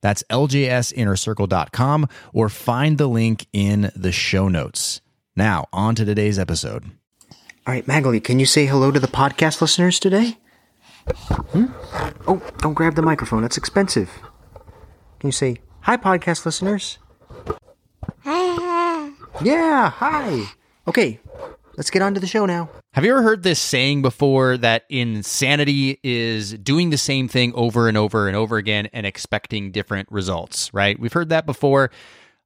That's ljsinnercircle.com or find the link in the show notes. Now, on to today's episode. All right, Magali, can you say hello to the podcast listeners today? Hmm? Oh, don't grab the microphone. That's expensive. Can you say, hi, podcast listeners? Yeah, hi. Okay, let's get on to the show now. Have you ever heard this saying before that insanity is doing the same thing over and over and over again and expecting different results, right? We've heard that before.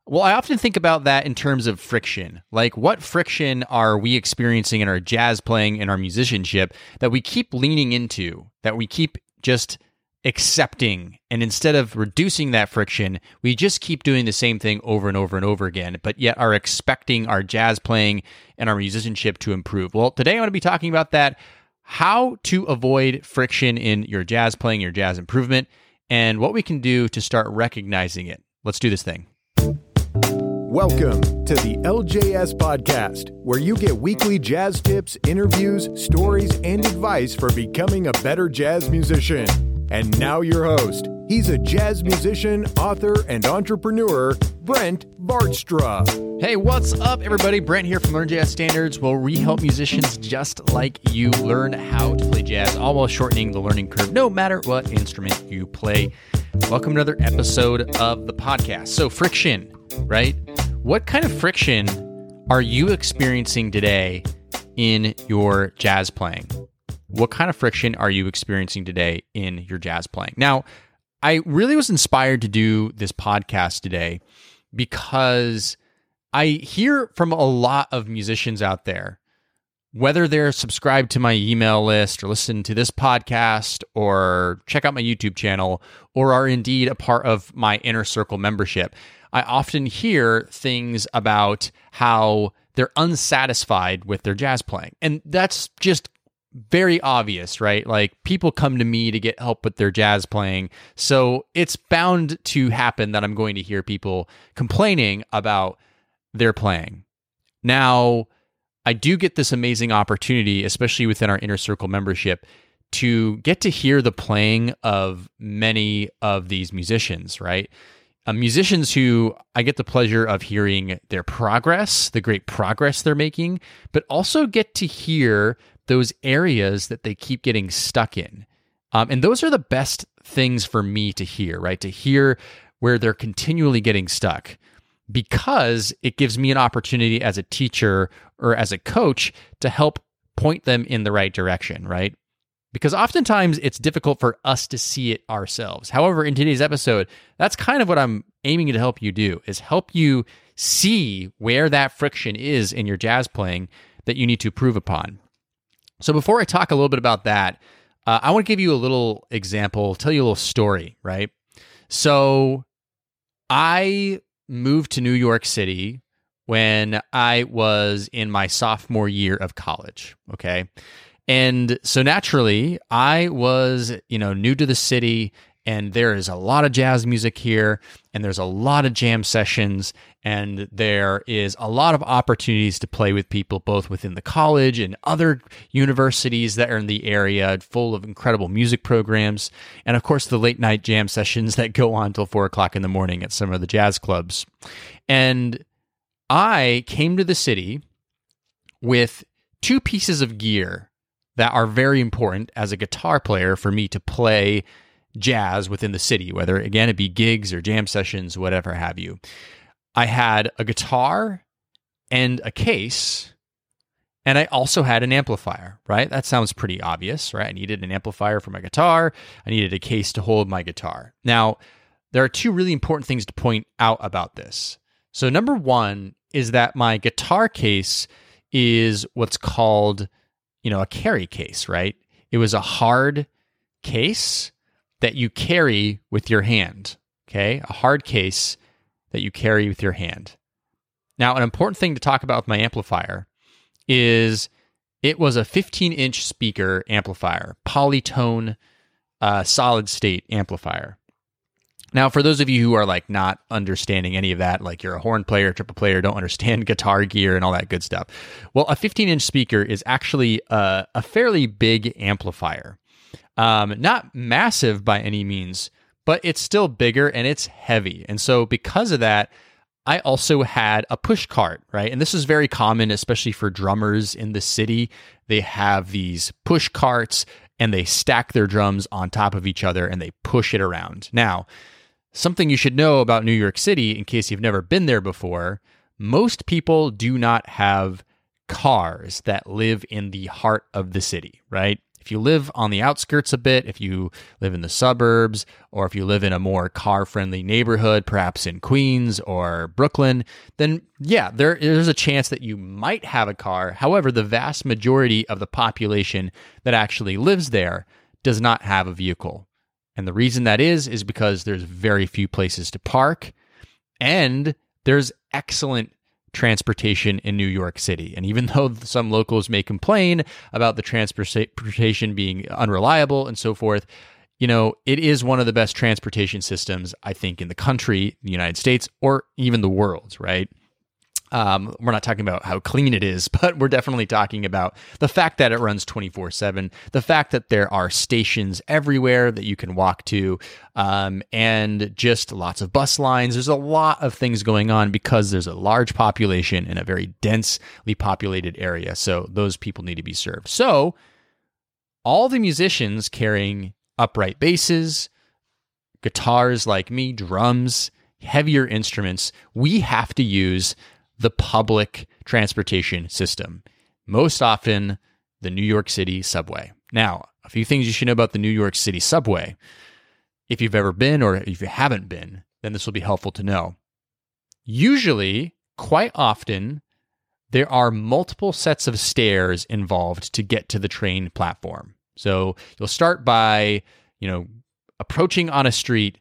Well, I often think about that in terms of friction. Like, what friction are we experiencing in our jazz playing and our musicianship that we keep leaning into, that we keep just accepting. And instead of reducing that friction we just keep doing the same thing over and over and over again but yet are expecting our jazz playing and our musicianship to improve. Well today i'm going to be talking about that how to avoid friction in your jazz playing your jazz improvement and what we can do to start recognizing it. Let's do this thing Welcome to the LJS Podcast, where you get weekly jazz tips, interviews, stories, and advice for becoming a better jazz musician. And now, your host. He's a jazz musician, author, and entrepreneur, Brent Vaartstra. Hey, what's up, everybody? Brent here from Learn Jazz Standards, where we help musicians just like you learn how to play jazz, all while shortening the learning curve, no matter what instrument you play. Welcome to another episode of the podcast. So, friction, right? What kind of friction are you experiencing today in your jazz playing? What kind of friction are you experiencing today in your jazz playing? Now, I really was inspired to do this podcast today because I hear from a lot of musicians out there, whether they're subscribed to my email list or listen to this podcast or check out my YouTube channel or are indeed a part of my inner circle membership. I often hear things about how they're unsatisfied with their jazz playing. And that's just very obvious, right? Like people come to me to get help with their jazz playing. So it's bound to happen that I'm going to hear people complaining about their playing. Now, I do get this amazing opportunity, especially within our inner circle membership, to get to hear the playing of many of these musicians, right? Uh, musicians who I get the pleasure of hearing their progress, the great progress they're making, but also get to hear those areas that they keep getting stuck in. Um, and those are the best things for me to hear, right? To hear where they're continually getting stuck because it gives me an opportunity as a teacher or as a coach to help point them in the right direction, right? Because oftentimes it's difficult for us to see it ourselves. However, in today's episode, that's kind of what I'm aiming to help you do is help you see where that friction is in your jazz playing that you need to improve upon. So before I talk a little bit about that, uh, I want to give you a little example, tell you a little story, right? So I moved to New York City when I was in my sophomore year of college, okay? And so naturally, I was, you know, new to the city and there is a lot of jazz music here and there's a lot of jam sessions and there is a lot of opportunities to play with people both within the college and other universities that are in the area full of incredible music programs and of course the late night jam sessions that go on till four o'clock in the morning at some of the jazz clubs. And i came to the city with two pieces of gear that are very important as a guitar player for me to play jazz within the city, whether again it be gigs or jam sessions, whatever have you. I had a guitar and a case, and I also had an amplifier, right? That sounds pretty obvious, right? I needed an amplifier for my guitar, I needed a case to hold my guitar. Now, there are two really important things to point out about this. So, number one is that my guitar case is what's called, you know, a carry case, right? It was a hard case that you carry with your hand. okay? A hard case that you carry with your hand. Now, an important thing to talk about with my amplifier is it was a 15 inch speaker amplifier, polytone uh, solid state amplifier. Now, for those of you who are like not understanding any of that, like you're a horn player, triple player, don't understand guitar gear and all that good stuff. Well, a 15 inch speaker is actually a, a fairly big amplifier. Um, not massive by any means, but it's still bigger and it's heavy. And so, because of that, I also had a push cart, right? And this is very common, especially for drummers in the city. They have these push carts and they stack their drums on top of each other and they push it around. Now, something you should know about New York City, in case you've never been there before, most people do not have cars that live in the heart of the city, right? If you live on the outskirts a bit, if you live in the suburbs, or if you live in a more car friendly neighborhood, perhaps in Queens or Brooklyn, then yeah, there is a chance that you might have a car. However, the vast majority of the population that actually lives there does not have a vehicle. And the reason that is, is because there's very few places to park and there's excellent transportation in New York City. And even though some locals may complain about the transportation being unreliable and so forth, you know, it is one of the best transportation systems, I think, in the country, the United States, or even the world, right? Um, we're not talking about how clean it is, but we're definitely talking about the fact that it runs 24 7, the fact that there are stations everywhere that you can walk to, um, and just lots of bus lines. There's a lot of things going on because there's a large population in a very densely populated area. So those people need to be served. So all the musicians carrying upright basses, guitars like me, drums, heavier instruments, we have to use the public transportation system, most often the New York City subway. Now, a few things you should know about the New York City subway. If you've ever been or if you haven't been, then this will be helpful to know. Usually, quite often, there are multiple sets of stairs involved to get to the train platform. So you'll start by, you know, approaching on a street,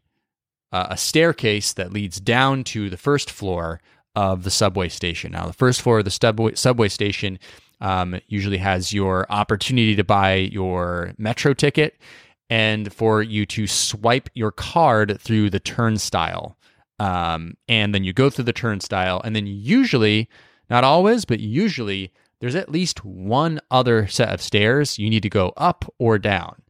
uh, a staircase that leads down to the first floor of the subway station. Now, the first floor of the subway, subway station um, usually has your opportunity to buy your metro ticket and for you to swipe your card through the turnstile. Um, and then you go through the turnstile, and then usually, not always, but usually, there's at least one other set of stairs you need to go up or down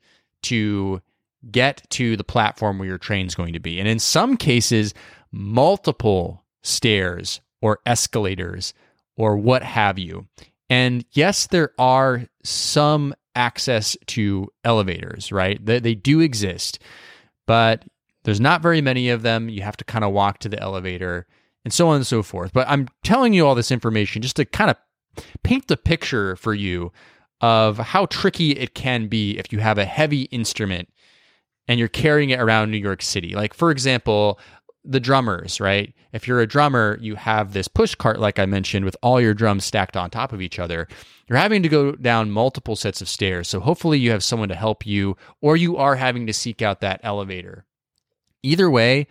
to get to the platform where your train's going to be. And in some cases, multiple stairs or escalators or what have you. And yes, there are some access to elevators, right? They, they do exist, but there's not very many of them. You have to kind of walk to the elevator and so on and so forth. But I'm telling you all this information just to kind of paint the picture for you of how tricky it can be if you have a heavy instrument and you're carrying it around New York City. Like, for example, the drummers, right? If you're a drummer, you have this push cart, like I mentioned, with all your drums stacked on top of each other. You're having to go down multiple sets of stairs. So hopefully you have someone to help you, or you are having to seek out that elevator. Either way,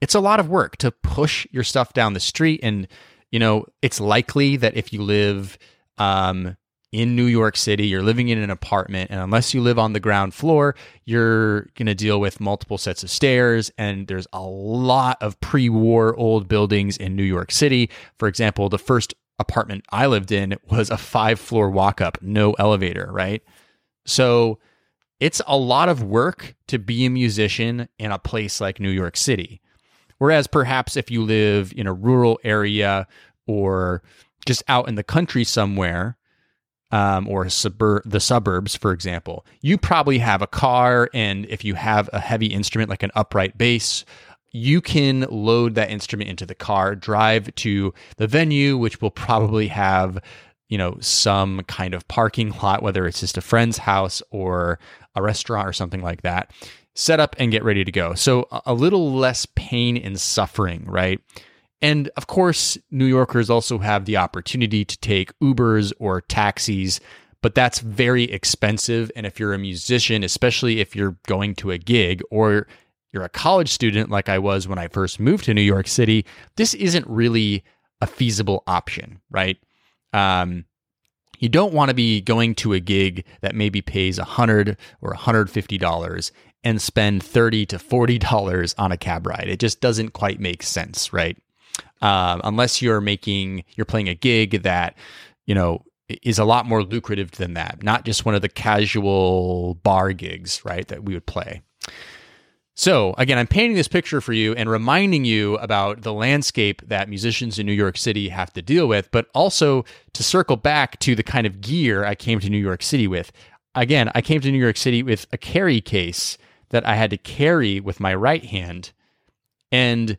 it's a lot of work to push your stuff down the street. And, you know, it's likely that if you live, um, in New York City, you're living in an apartment, and unless you live on the ground floor, you're going to deal with multiple sets of stairs. And there's a lot of pre war old buildings in New York City. For example, the first apartment I lived in was a five floor walk up, no elevator, right? So it's a lot of work to be a musician in a place like New York City. Whereas perhaps if you live in a rural area or just out in the country somewhere, um, or subur- the suburbs, for example, you probably have a car, and if you have a heavy instrument like an upright bass, you can load that instrument into the car, drive to the venue, which will probably have you know some kind of parking lot, whether it's just a friend's house or a restaurant or something like that. Set up and get ready to go. So a little less pain and suffering, right? And of course, New Yorkers also have the opportunity to take Ubers or taxis, but that's very expensive. And if you're a musician, especially if you're going to a gig or you're a college student like I was when I first moved to New York City, this isn't really a feasible option, right? Um, you don't want to be going to a gig that maybe pays a hundred or $150 and spend 30 to $40 on a cab ride. It just doesn't quite make sense, right? Um, unless you're making, you're playing a gig that, you know, is a lot more lucrative than that, not just one of the casual bar gigs, right, that we would play. So, again, I'm painting this picture for you and reminding you about the landscape that musicians in New York City have to deal with, but also to circle back to the kind of gear I came to New York City with. Again, I came to New York City with a carry case that I had to carry with my right hand and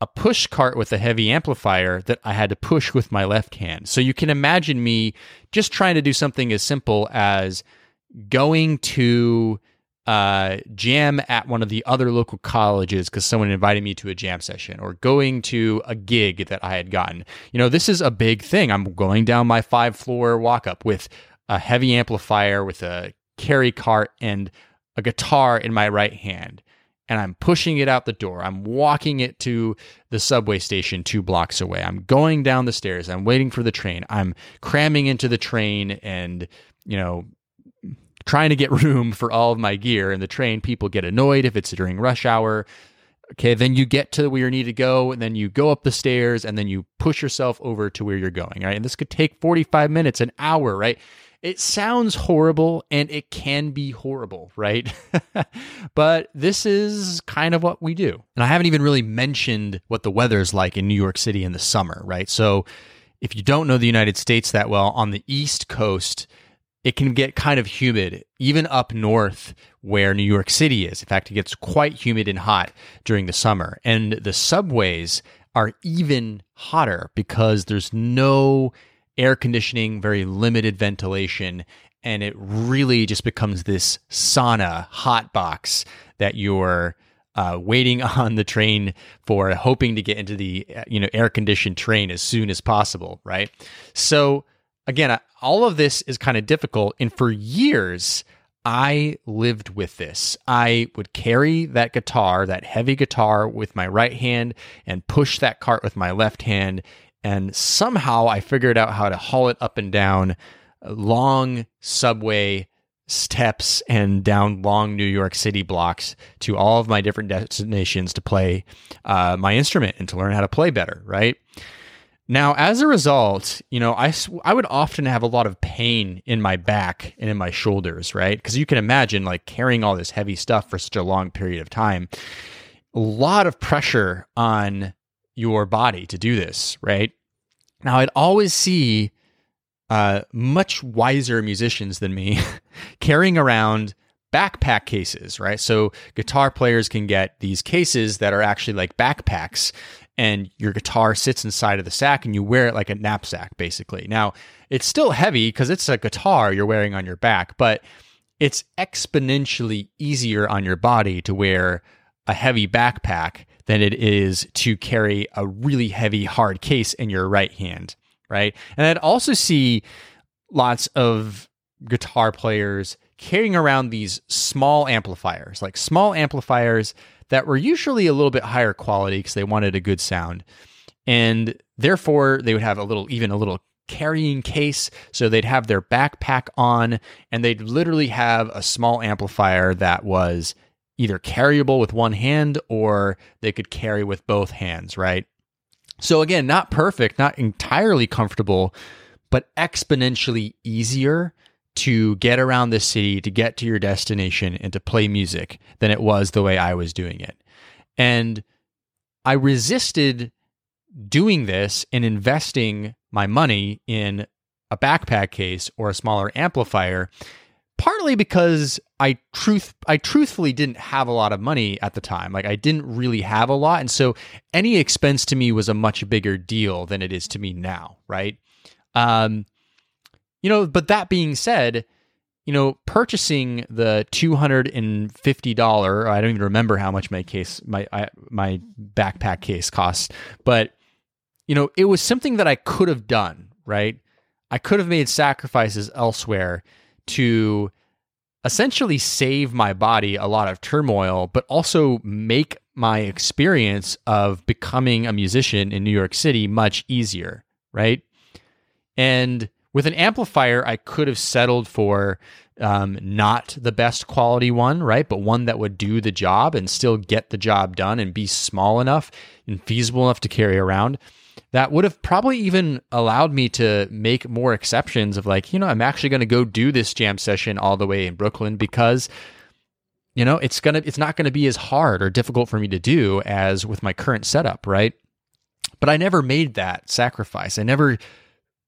a push cart with a heavy amplifier that I had to push with my left hand. So you can imagine me just trying to do something as simple as going to uh, jam at one of the other local colleges because someone invited me to a jam session or going to a gig that I had gotten. You know, this is a big thing. I'm going down my five floor walk up with a heavy amplifier with a carry cart and a guitar in my right hand. And I'm pushing it out the door. I'm walking it to the subway station two blocks away. I'm going down the stairs. I'm waiting for the train. I'm cramming into the train and, you know, trying to get room for all of my gear in the train. People get annoyed if it's during rush hour. Okay, then you get to where you need to go, and then you go up the stairs, and then you push yourself over to where you're going, right? And this could take 45 minutes, an hour, right? It sounds horrible, and it can be horrible, right? but this is kind of what we do. And I haven't even really mentioned what the weather is like in New York City in the summer, right? So if you don't know the United States that well, on the East Coast, it can get kind of humid, even up north where New York City is. In fact, it gets quite humid and hot during the summer. And the subways are even hotter because there's no air conditioning, very limited ventilation, and it really just becomes this sauna hot box that you're uh, waiting on the train for, hoping to get into the you know air conditioned train as soon as possible, right? So again, all of this is kind of difficult. And for years, I lived with this. I would carry that guitar, that heavy guitar, with my right hand and push that cart with my left hand. And somehow I figured out how to haul it up and down long subway steps and down long New York City blocks to all of my different destinations to play uh, my instrument and to learn how to play better, right? Now, as a result, you know, I, I would often have a lot of pain in my back and in my shoulders, right? Because you can imagine like carrying all this heavy stuff for such a long period of time. A lot of pressure on your body to do this, right? Now, I'd always see uh, much wiser musicians than me carrying around backpack cases, right? So guitar players can get these cases that are actually like backpacks and your guitar sits inside of the sack and you wear it like a knapsack basically. Now, it's still heavy because it's a guitar you're wearing on your back, but it's exponentially easier on your body to wear a heavy backpack than it is to carry a really heavy hard case in your right hand, right? And I'd also see lots of guitar players carrying around these small amplifiers, like small amplifiers that were usually a little bit higher quality because they wanted a good sound. And therefore, they would have a little, even a little carrying case. So they'd have their backpack on and they'd literally have a small amplifier that was either carryable with one hand or they could carry with both hands, right? So again, not perfect, not entirely comfortable, but exponentially easier to get around the city, to get to your destination, and to play music than it was the way I was doing it. And I resisted doing this and investing my money in a backpack case or a smaller amplifier partly because I truth I truthfully didn't have a lot of money at the time. Like I didn't really have a lot and so any expense to me was a much bigger deal than it is to me now, right? Um you know, but that being said, you know, purchasing the two hundred and fifty dollar, I don't even remember how much my case, my I, my backpack case costs, but you know, it was something that I could have done. Right, I could have made sacrifices elsewhere to essentially save my body a lot of turmoil, but also make my experience of becoming a musician in New York City much easier, right? And with an amplifier, I could have settled for um, not the best quality one, right? But one that would do the job and still get the job done and be small enough and feasible enough to carry around. That would have probably even allowed me to make more exceptions of like, you know, I'm actually going to go do this jam session all the way in Brooklyn because you know, it's going to it's not going to be as hard or difficult for me to do as with my current setup, right? But I never made that sacrifice. I never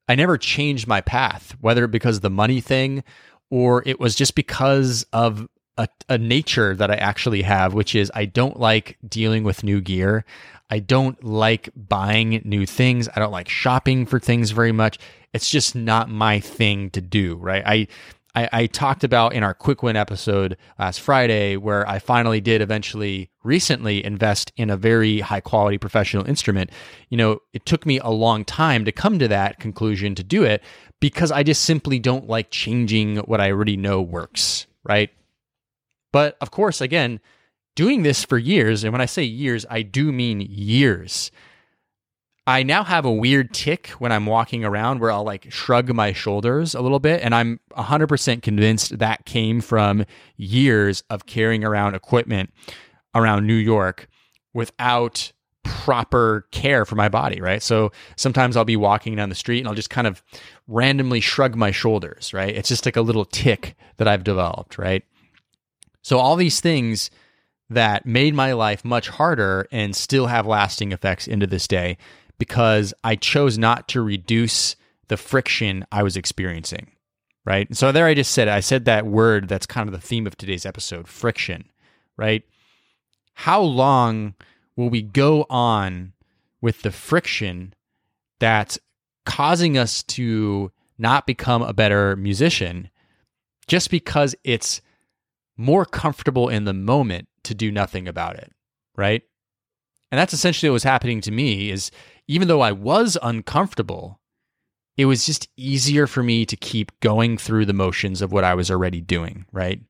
I never changed my path, whether because of the money thing or it was just because of a, a, nature that I actually have, which is I don't like dealing with new gear. I don't like buying new things. I don't like shopping for things very much. It's just not my thing to do, right? I I, I, talked about in our quick win episode last Friday, where I finally did eventually recently invest in a very high quality professional instrument. You know, it took me a long time to come to that conclusion to do it because I just simply don't like changing what I already know works, right? But of course, again, doing this for years, and when I say years, I do mean years. I now have a weird tic when I'm walking around where I'll like shrug my shoulders a little bit. And I'm 100% convinced that came from years of carrying around equipment around New York without proper care for my body, right? So sometimes I'll be walking down the street and I'll just kind of randomly shrug my shoulders, right? It's just like a little tic that I've developed, right? So all these things that made my life much harder and still have lasting effects into this day because I chose not to reduce the friction I was experiencing. Right. So there I just said, I said that word that's kind of the theme of today's episode friction. Right. How long will we go on with the friction that's causing us to not become a better musician just because it's more comfortable in the moment to do nothing about it, right? And that's essentially what was happening to me is even though I was uncomfortable, it was just easier for me to keep going through the motions of what I was already doing, right?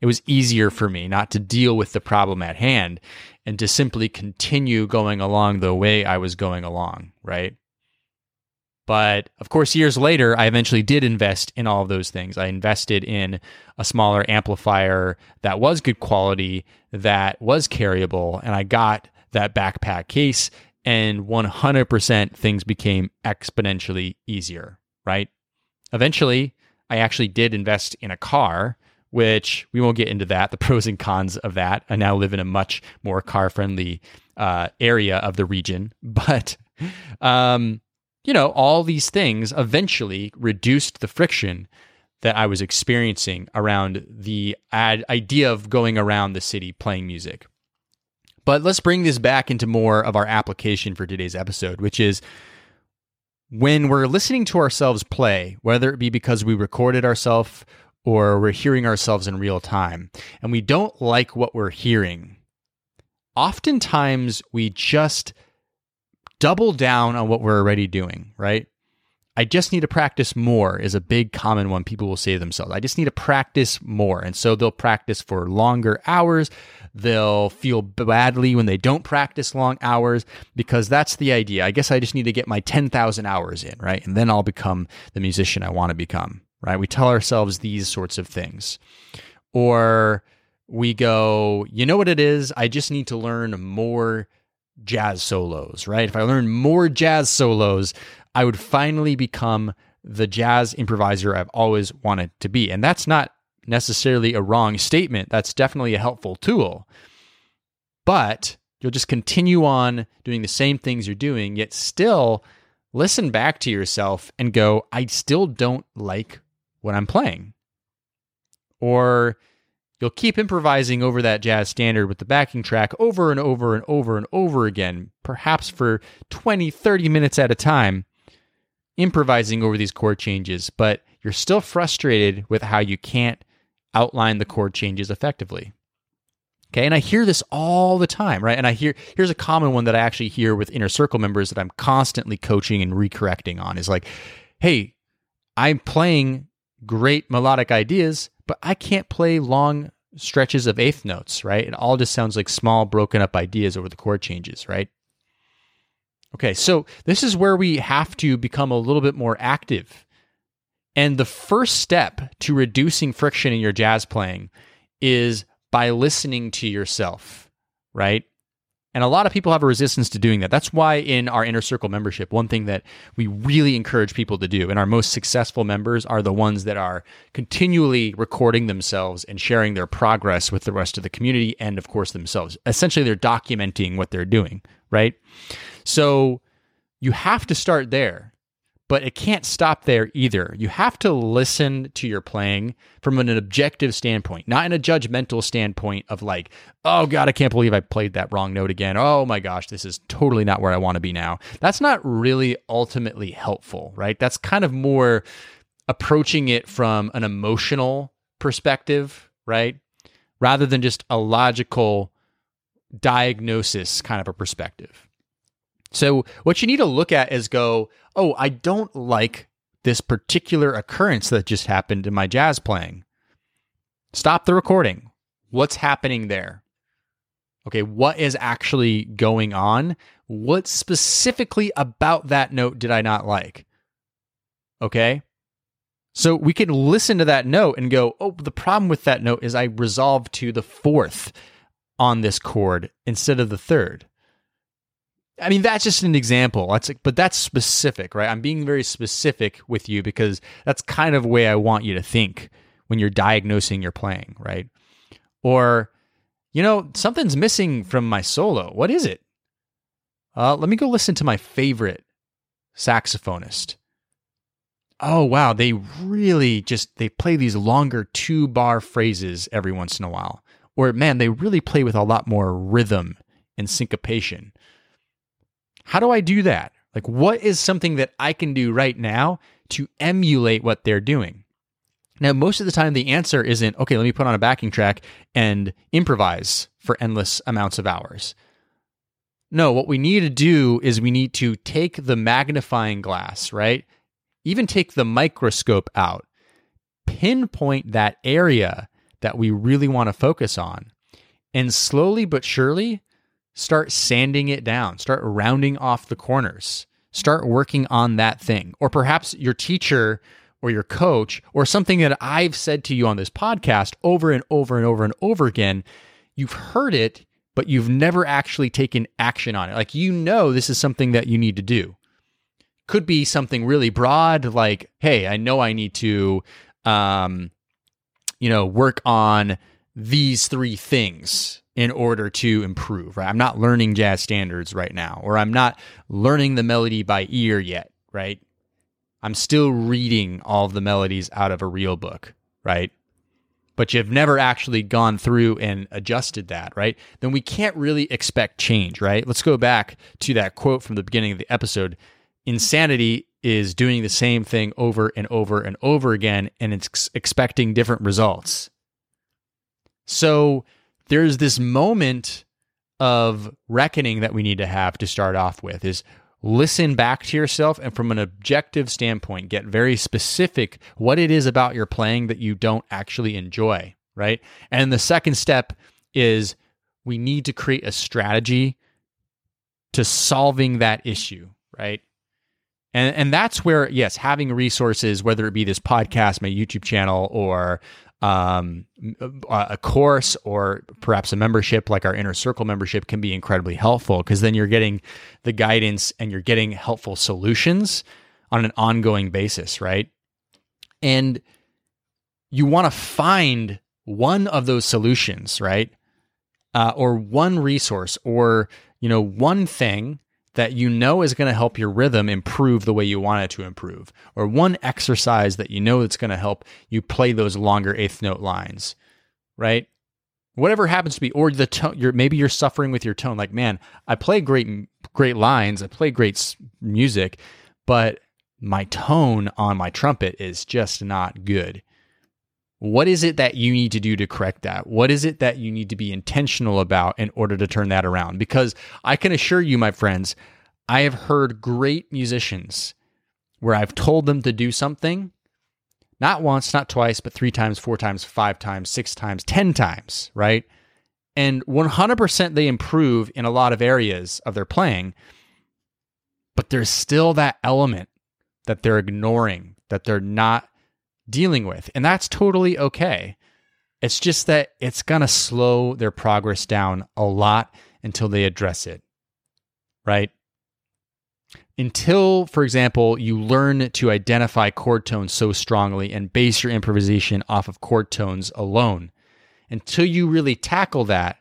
It was easier for me not to deal with the problem at hand and to simply continue going along the way I was going along, right? But of course, years later, I eventually did invest in all of those things. I invested in a smaller amplifier that was good quality, that was carryable, and I got that backpack case and 100% things became exponentially easier, right? Eventually, I actually did invest in a car, which we won't get into that, the pros and cons of that. I now live in a much more car friendly uh, area of the region. But, um, you know, all these things eventually reduced the friction that I was experiencing around the ad- idea of going around the city playing music. But let's bring this back into more of our application for today's episode, which is when we're listening to ourselves play, whether it be because we recorded ourselves or we're hearing ourselves in real time, and we don't like what we're hearing, oftentimes we just double down on what we're already doing, right? I just need to practice more is a big common one people will say to themselves. I just need to practice more. And so they'll practice for longer hours. They'll feel badly when they don't practice long hours because that's the idea. I guess I just need to get my 10,000 hours in, right? And then I'll become the musician I want to become, right? We tell ourselves these sorts of things. Or we go, you know what it is? I just need to learn more jazz solos, right? If I learn more jazz solos, I would finally become the jazz improviser I've always wanted to be. And that's not necessarily a wrong statement. That's definitely a helpful tool. But you'll just continue on doing the same things you're doing, yet still listen back to yourself and go, I still don't like what I'm playing. Or you'll keep improvising over that jazz standard with the backing track over and over and over and over again, perhaps for 20, 30 minutes at a time, improvising over these chord changes, but you're still frustrated with how you can't outline the chord changes effectively. Okay, and I hear this all the time, right? And I hear here's a common one that I actually hear with inner circle members that I'm constantly coaching and recorrecting on is like, hey, I'm playing great melodic ideas, but I can't play long stretches of eighth notes, right? It all just sounds like small, broken up ideas over the chord changes, right? Okay, so this is where we have to become a little bit more active. And the first step to reducing friction in your jazz playing is by listening to yourself, right? And a lot of people have a resistance to doing that. That's why in our inner circle membership, one thing that we really encourage people to do, and our most successful members are the ones that are continually recording themselves and sharing their progress with the rest of the community and, of course, themselves. Essentially, they're documenting what they're doing, right? So you have to start there but it can't stop there either. You have to listen to your playing from an objective standpoint, not in a judgmental standpoint of like, oh God, I can't believe I played that wrong note again. Oh my gosh, this is totally not where I want to be now. That's not really ultimately helpful, right? That's kind of more approaching it from an emotional perspective, right? Rather than just a logical diagnosis kind of a perspective. So, what you need to look at is go, oh, I don't like this particular occurrence that just happened in my jazz playing. Stop the recording. What's happening there? Okay, what is actually going on? What specifically about that note did I not like? Okay. So we can listen to that note and go, oh, the problem with that note is I resolved to the fourth on this chord instead of the third. I mean, that's just an example. That's like, but that's specific, right? I'm being very specific with you because that's kind of the way I want you to think when you're diagnosing your playing, right? Or, you know, something's missing from my solo. What is it? Uh, let me go listen to my favorite saxophonist. Oh wow, they really just they play these longer two bar phrases every once in a while. Or man, they really play with a lot more rhythm and syncopation. How do I do that? Like, what is something that I can do right now to emulate what they're doing? Now, most of the time, the answer isn't, okay, let me put on a backing track and improvise for endless amounts of hours. No, what we need to do is we need to take the magnifying glass, right? Even take the microscope out, pinpoint that area that we really want to focus on, and slowly but surely start sanding it down, start rounding off the corners, start working on that thing. Or perhaps your teacher or your coach or something that I've said to you on this podcast over and over and over and over again, you've heard it, but you've never actually taken action on it. Like you know this is something that you need to do. Could be something really broad like, hey, I know I need to um you know, work on these three things in order to improve, right? I'm not learning jazz standards right now, or I'm not learning the melody by ear yet, right? I'm still reading all of the melodies out of a real book, right? But you've never actually gone through and adjusted that, right? Then we can't really expect change, right? Let's go back to that quote from the beginning of the episode. Insanity is doing the same thing over and over and over again, and it's expecting different results. So, there's this moment of reckoning that we need to have to start off with is listen back to yourself and from an objective standpoint get very specific what it is about your playing that you don't actually enjoy right? And the second step is we need to create a strategy to solving that issue right? And and that's where yes having resources whether it be this podcast my youtube channel or um, a course or perhaps a membership like our inner circle membership can be incredibly helpful because then you're getting the guidance and you're getting helpful solutions on an ongoing basis, right? And you want to find one of those solutions, right? Uh, or one resource or you know one thing that you know is going to help your rhythm improve the way you want it to improve, or one exercise that you know that's going to help you play those longer eighth note lines, right? Whatever happens to be, or the tone, you're maybe you're suffering with your tone. Like, man, I play great, great lines, I play great music, but my tone on my trumpet is just not good. What is it that you need to do to correct that? What is it that you need to be intentional about in order to turn that around? Because I can assure you, my friends, I have heard great musicians where I've told them to do something, Not once, not twice, but three times, four times, five times, six times, 10 times, right? And 100% they improve in a lot of areas of their playing, but there's still that element that they're ignoring, that they're not dealing with. And that's totally okay. It's just that it's going to slow their progress down a lot until they address it, right? Until, for example, you learn to identify chord tones so strongly and base your improvisation off of chord tones alone. Until you really tackle that,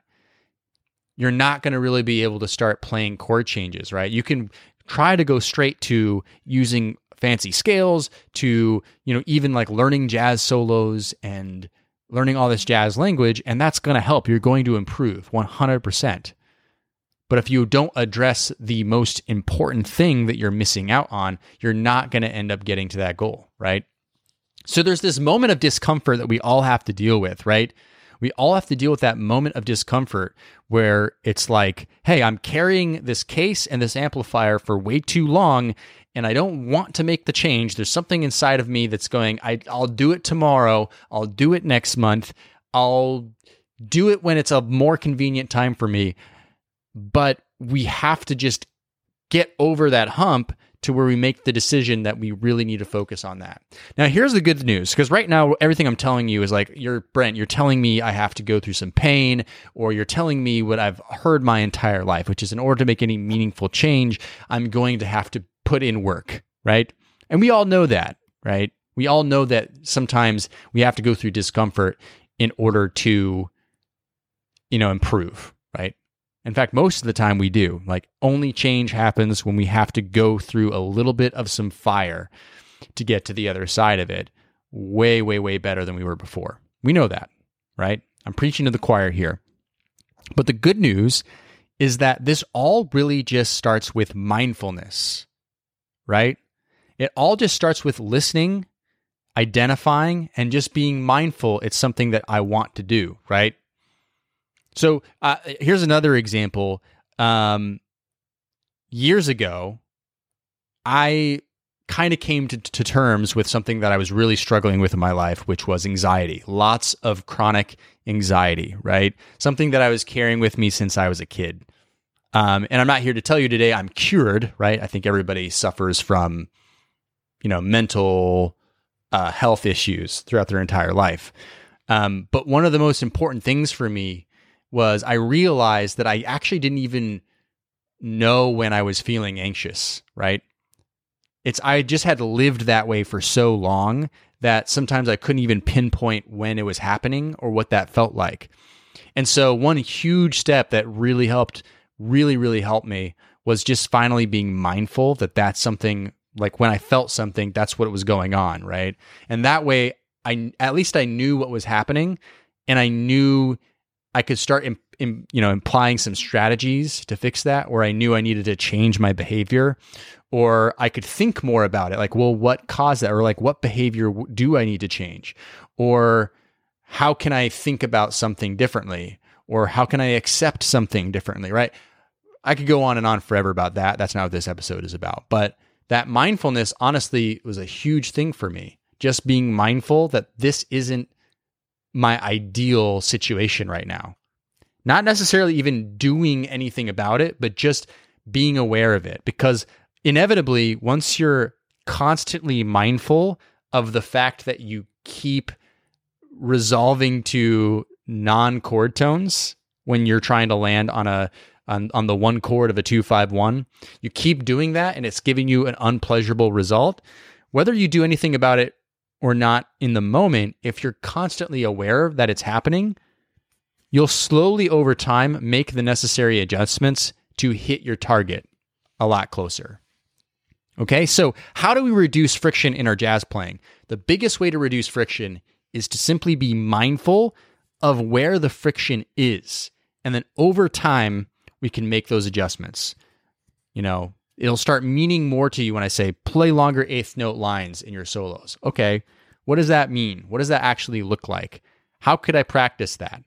you're not going to really be able to start playing chord changes, right? You can try to go straight to using fancy scales to, you know, even like learning jazz solos and learning all this jazz language, and that's going to help. You're going to improve 100%. But if you don't address the most important thing that you're missing out on, you're not going to end up getting to that goal, right? So there's this moment of discomfort that we all have to deal with, right? We all have to deal with that moment of discomfort where it's like, hey, I'm carrying this case and this amplifier for way too long and I don't want to make the change. There's something inside of me that's going, I, I'll do it tomorrow. I'll do it next month. I'll do it when it's a more convenient time for me. But we have to just get over that hump to where we make the decision that we really need to focus on that. Now, here's the good news because right now, everything I'm telling you is like, you're Brent, you're telling me I have to go through some pain, or you're telling me what I've heard my entire life, which is in order to make any meaningful change, I'm going to have to put in work, right? And we all know that, right? We all know that sometimes we have to go through discomfort in order to, you know, improve, right? In fact, most of the time we do. Like, only change happens when we have to go through a little bit of some fire to get to the other side of it. Way, way, way better than we were before. We know that, right? I'm preaching to the choir here. But the good news is that this all really just starts with mindfulness, right? It all just starts with listening, identifying, and just being mindful it's something that I want to do, right? So uh, here's another example. Um, years ago, I kind of came to, to, terms with something that I was really struggling with in my life, which was anxiety. Lots of chronic anxiety, right? Something that I was carrying with me since I was a kid. Um, and I'm not here to tell you today I'm cured, right? I think everybody suffers from, you know, mental uh, health issues throughout their entire life. Um, but one of the most important things for me was I realized that I actually didn't even know when I was feeling anxious, right? It's I just had lived that way for so long that sometimes I couldn't even pinpoint when it was happening or what that felt like. And so one huge step that really helped really really helped me was just finally being mindful that that's something like when I felt something that's what was going on, right? And that way I at least I knew what was happening and I knew I could start, in, in, you know, implying some strategies to fix that, where I knew I needed to change my behavior, or I could think more about it, like, well, what caused that, or like, what behavior do I need to change, or how can I think about something differently, or how can I accept something differently, right? I could go on and on forever about that. That's not what this episode is about, but that mindfulness honestly was a huge thing for me. Just being mindful that this isn't my ideal situation right now. Not necessarily even doing anything about it, but just being aware of it. Because inevitably, once you're constantly mindful of the fact that you keep resolving to non chord tones when you're trying to land on a on, on the one chord of a 251 you keep doing that and it's giving you an unpleasurable result whether you do anything about it or not in the moment, if you're constantly aware that it's happening, you'll slowly over time make the necessary adjustments to hit your target a lot closer. Okay, so how do we reduce friction in our jazz playing? The biggest way to reduce friction is to simply be mindful of where the friction is. And then over time, we can make those adjustments. You know, it'll start meaning more to you when I say play longer eighth note lines in your solos. Okay, what does that mean? What does that actually look like? How could I practice that?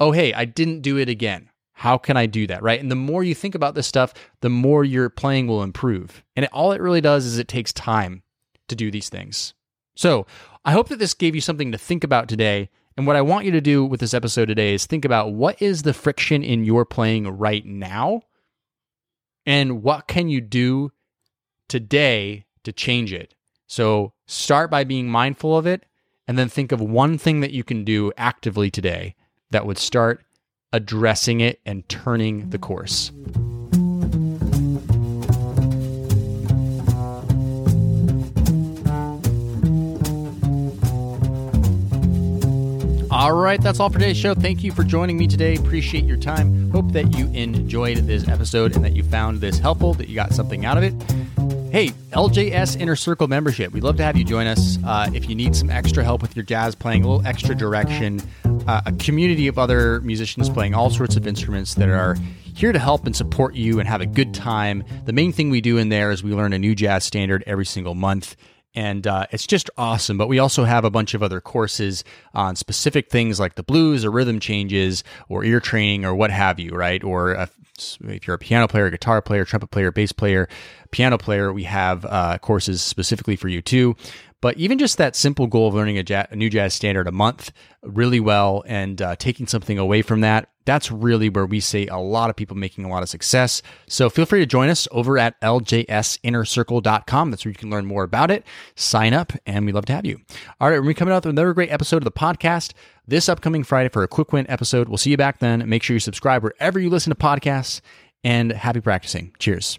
Oh, hey, I didn't do it again. How can I do that? Right. And the more you think about this stuff, the more your playing will improve. And it, all it really does is it takes time to do these things. So I hope that this gave you something to think about today. And what I want you to do with this episode today is think about what is the friction in your playing right now and what can you do today to change it. So start by being mindful of it and then think of one thing that you can do actively today that would start addressing it and turning the course. All right, that's all for today's show. Thank you for joining me today. Appreciate your time. Hope that you enjoyed this episode and that you found this helpful, that you got something out of it. Hey, LJS Inner Circle membership. We'd love to have you join us. Uh, if you need some extra help with your jazz playing, a little extra direction, uh, a community of other musicians playing all sorts of instruments that are here to help and support you and have a good time. The main thing we do in there is we learn a new jazz standard every single month and uh, it's just awesome. But we also have a bunch of other courses on specific things like the blues or rhythm changes or ear training or what have you, right? Or if, if you're a piano player, guitar player, trumpet player, bass player, piano player, we have uh, courses specifically for you too. But even just that simple goal of learning a, jazz, a new jazz standard a month really well and uh, taking something away from that, that's really where we see a lot of people making a lot of success. So feel free to join us over at ljsinnercircle.com. That's where you can learn more about it. Sign up, and we'd love to have you. All right, we're coming out with another great episode of the podcast this upcoming Friday for a quick win episode. We'll see you back then. Make sure you subscribe wherever you listen to podcasts, and happy practicing. Cheers.